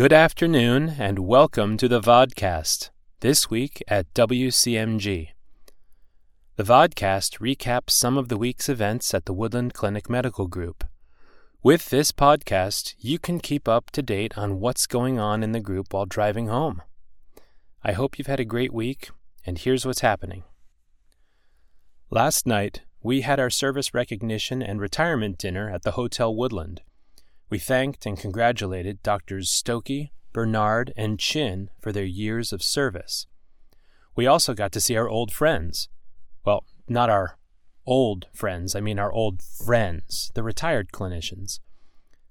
Good afternoon and welcome to the Vodcast, this week at WCMG. The Vodcast recaps some of the week's events at the Woodland Clinic Medical Group. With this podcast, you can keep up to date on what's going on in the group while driving home. I hope you've had a great week, and here's what's happening. Last night, we had our service recognition and retirement dinner at the Hotel Woodland. We thanked and congratulated Doctors Stokey, Bernard, and Chin for their years of service. We also got to see our old friends. Well, not our old friends, I mean our old friends, the retired clinicians.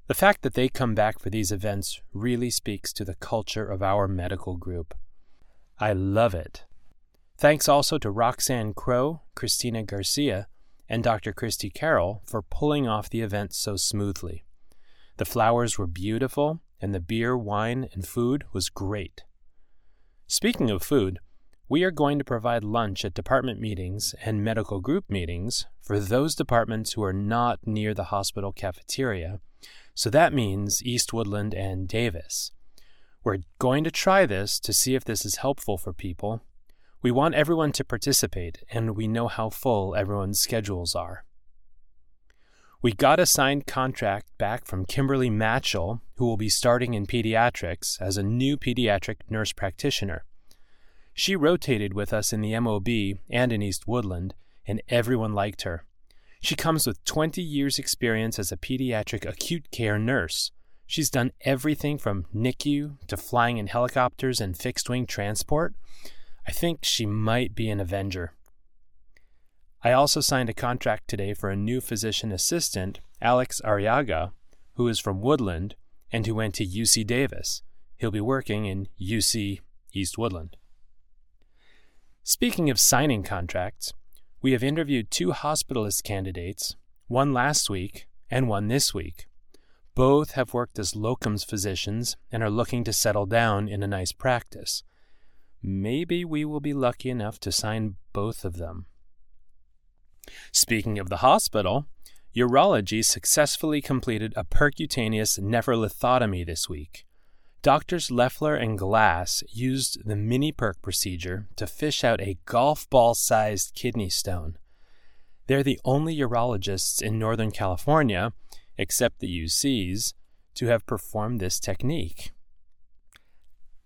The fact that they come back for these events really speaks to the culture of our medical group. I love it. Thanks also to Roxanne Crow, Christina Garcia, and Dr. Christy Carroll for pulling off the event so smoothly. The flowers were beautiful, and the beer, wine, and food was great. Speaking of food, we are going to provide lunch at department meetings and medical group meetings for those departments who are not near the hospital cafeteria. So that means East Woodland and Davis. We're going to try this to see if this is helpful for people. We want everyone to participate, and we know how full everyone's schedules are. We got a signed contract back from Kimberly Matchell, who will be starting in pediatrics as a new pediatric nurse practitioner. She rotated with us in the MOB and in East Woodland, and everyone liked her. She comes with 20 years' experience as a pediatric acute care nurse. She's done everything from NICU to flying in helicopters and fixed wing transport. I think she might be an Avenger. I also signed a contract today for a new physician assistant, Alex Ariaga, who is from Woodland and who went to UC Davis. He'll be working in UC East Woodland. Speaking of signing contracts, we have interviewed two hospitalist candidates, one last week and one this week. Both have worked as locums physicians and are looking to settle down in a nice practice. Maybe we will be lucky enough to sign both of them. Speaking of the hospital, urology successfully completed a percutaneous nephrolithotomy this week. Doctors Leffler and Glass used the mini perc procedure to fish out a golf ball sized kidney stone. They're the only urologists in Northern California, except the UCs, to have performed this technique.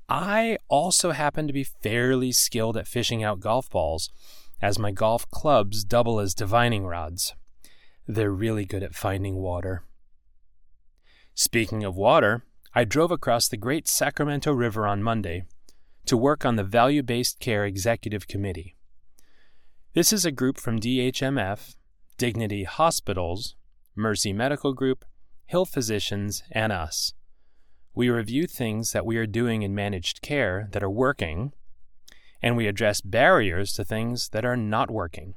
I also happen to be fairly skilled at fishing out golf balls, as my golf clubs double as divining rods. They're really good at finding water. Speaking of water, I drove across the Great Sacramento River on Monday to work on the Value Based Care Executive Committee. This is a group from DHMF, Dignity Hospitals, Mercy Medical Group, Hill Physicians, and us. We review things that we are doing in managed care that are working and we address barriers to things that are not working.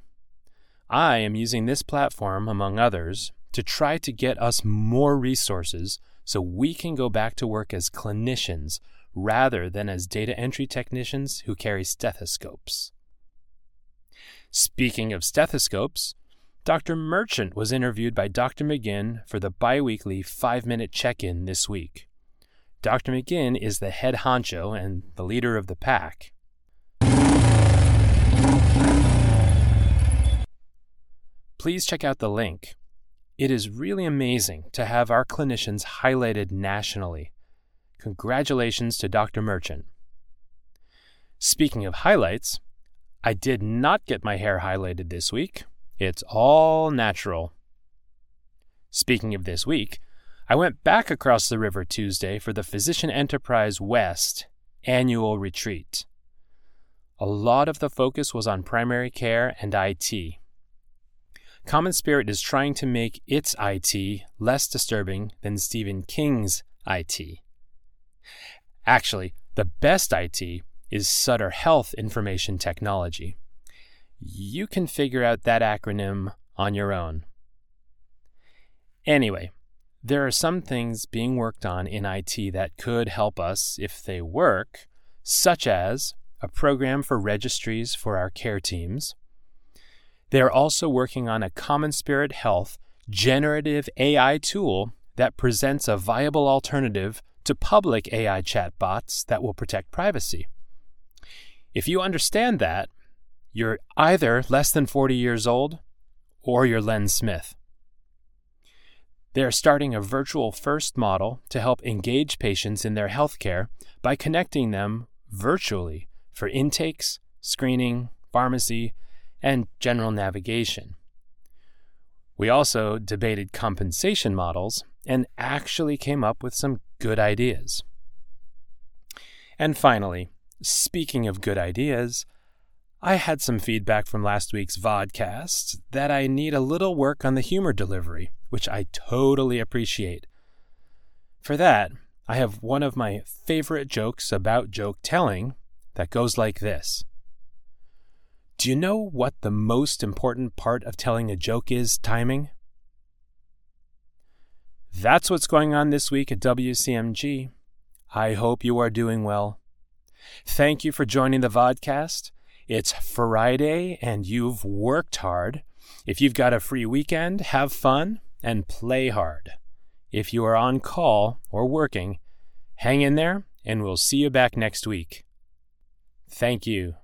I am using this platform, among others, to try to get us more resources so we can go back to work as clinicians rather than as data entry technicians who carry stethoscopes. Speaking of stethoscopes, Dr. Merchant was interviewed by Dr. McGinn for the biweekly five minute check in this week. Dr. McGinn is the head honcho and the leader of the pack. Please check out the link. It is really amazing to have our clinicians highlighted nationally. Congratulations to Dr. Merchant. Speaking of highlights, I did not get my hair highlighted this week. It's all natural. Speaking of this week, I went back across the river Tuesday for the Physician Enterprise West annual retreat. A lot of the focus was on primary care and IT. Common Spirit is trying to make its IT less disturbing than Stephen King's IT. Actually, the best IT is Sutter Health Information Technology. You can figure out that acronym on your own. Anyway, there are some things being worked on in IT that could help us if they work, such as a program for registries for our care teams they are also working on a Common Spirit Health generative AI tool that presents a viable alternative to public AI chatbots that will protect privacy. If you understand that, you're either less than 40 years old or you're Len Smith. They are starting a virtual first model to help engage patients in their healthcare by connecting them virtually for intakes, screening, pharmacy, and general navigation. We also debated compensation models and actually came up with some good ideas. And finally, speaking of good ideas, I had some feedback from last week's vodcast that I need a little work on the humor delivery, which I totally appreciate. For that, I have one of my favorite jokes about joke telling that goes like this Do you know what the most important part of telling a joke is, timing? That's what's going on this week at WCMG. I hope you are doing well. Thank you for joining the vodcast. It's Friday and you've worked hard. If you've got a free weekend, have fun and play hard. If you are on call or working, hang in there and we'll see you back next week. Thank you.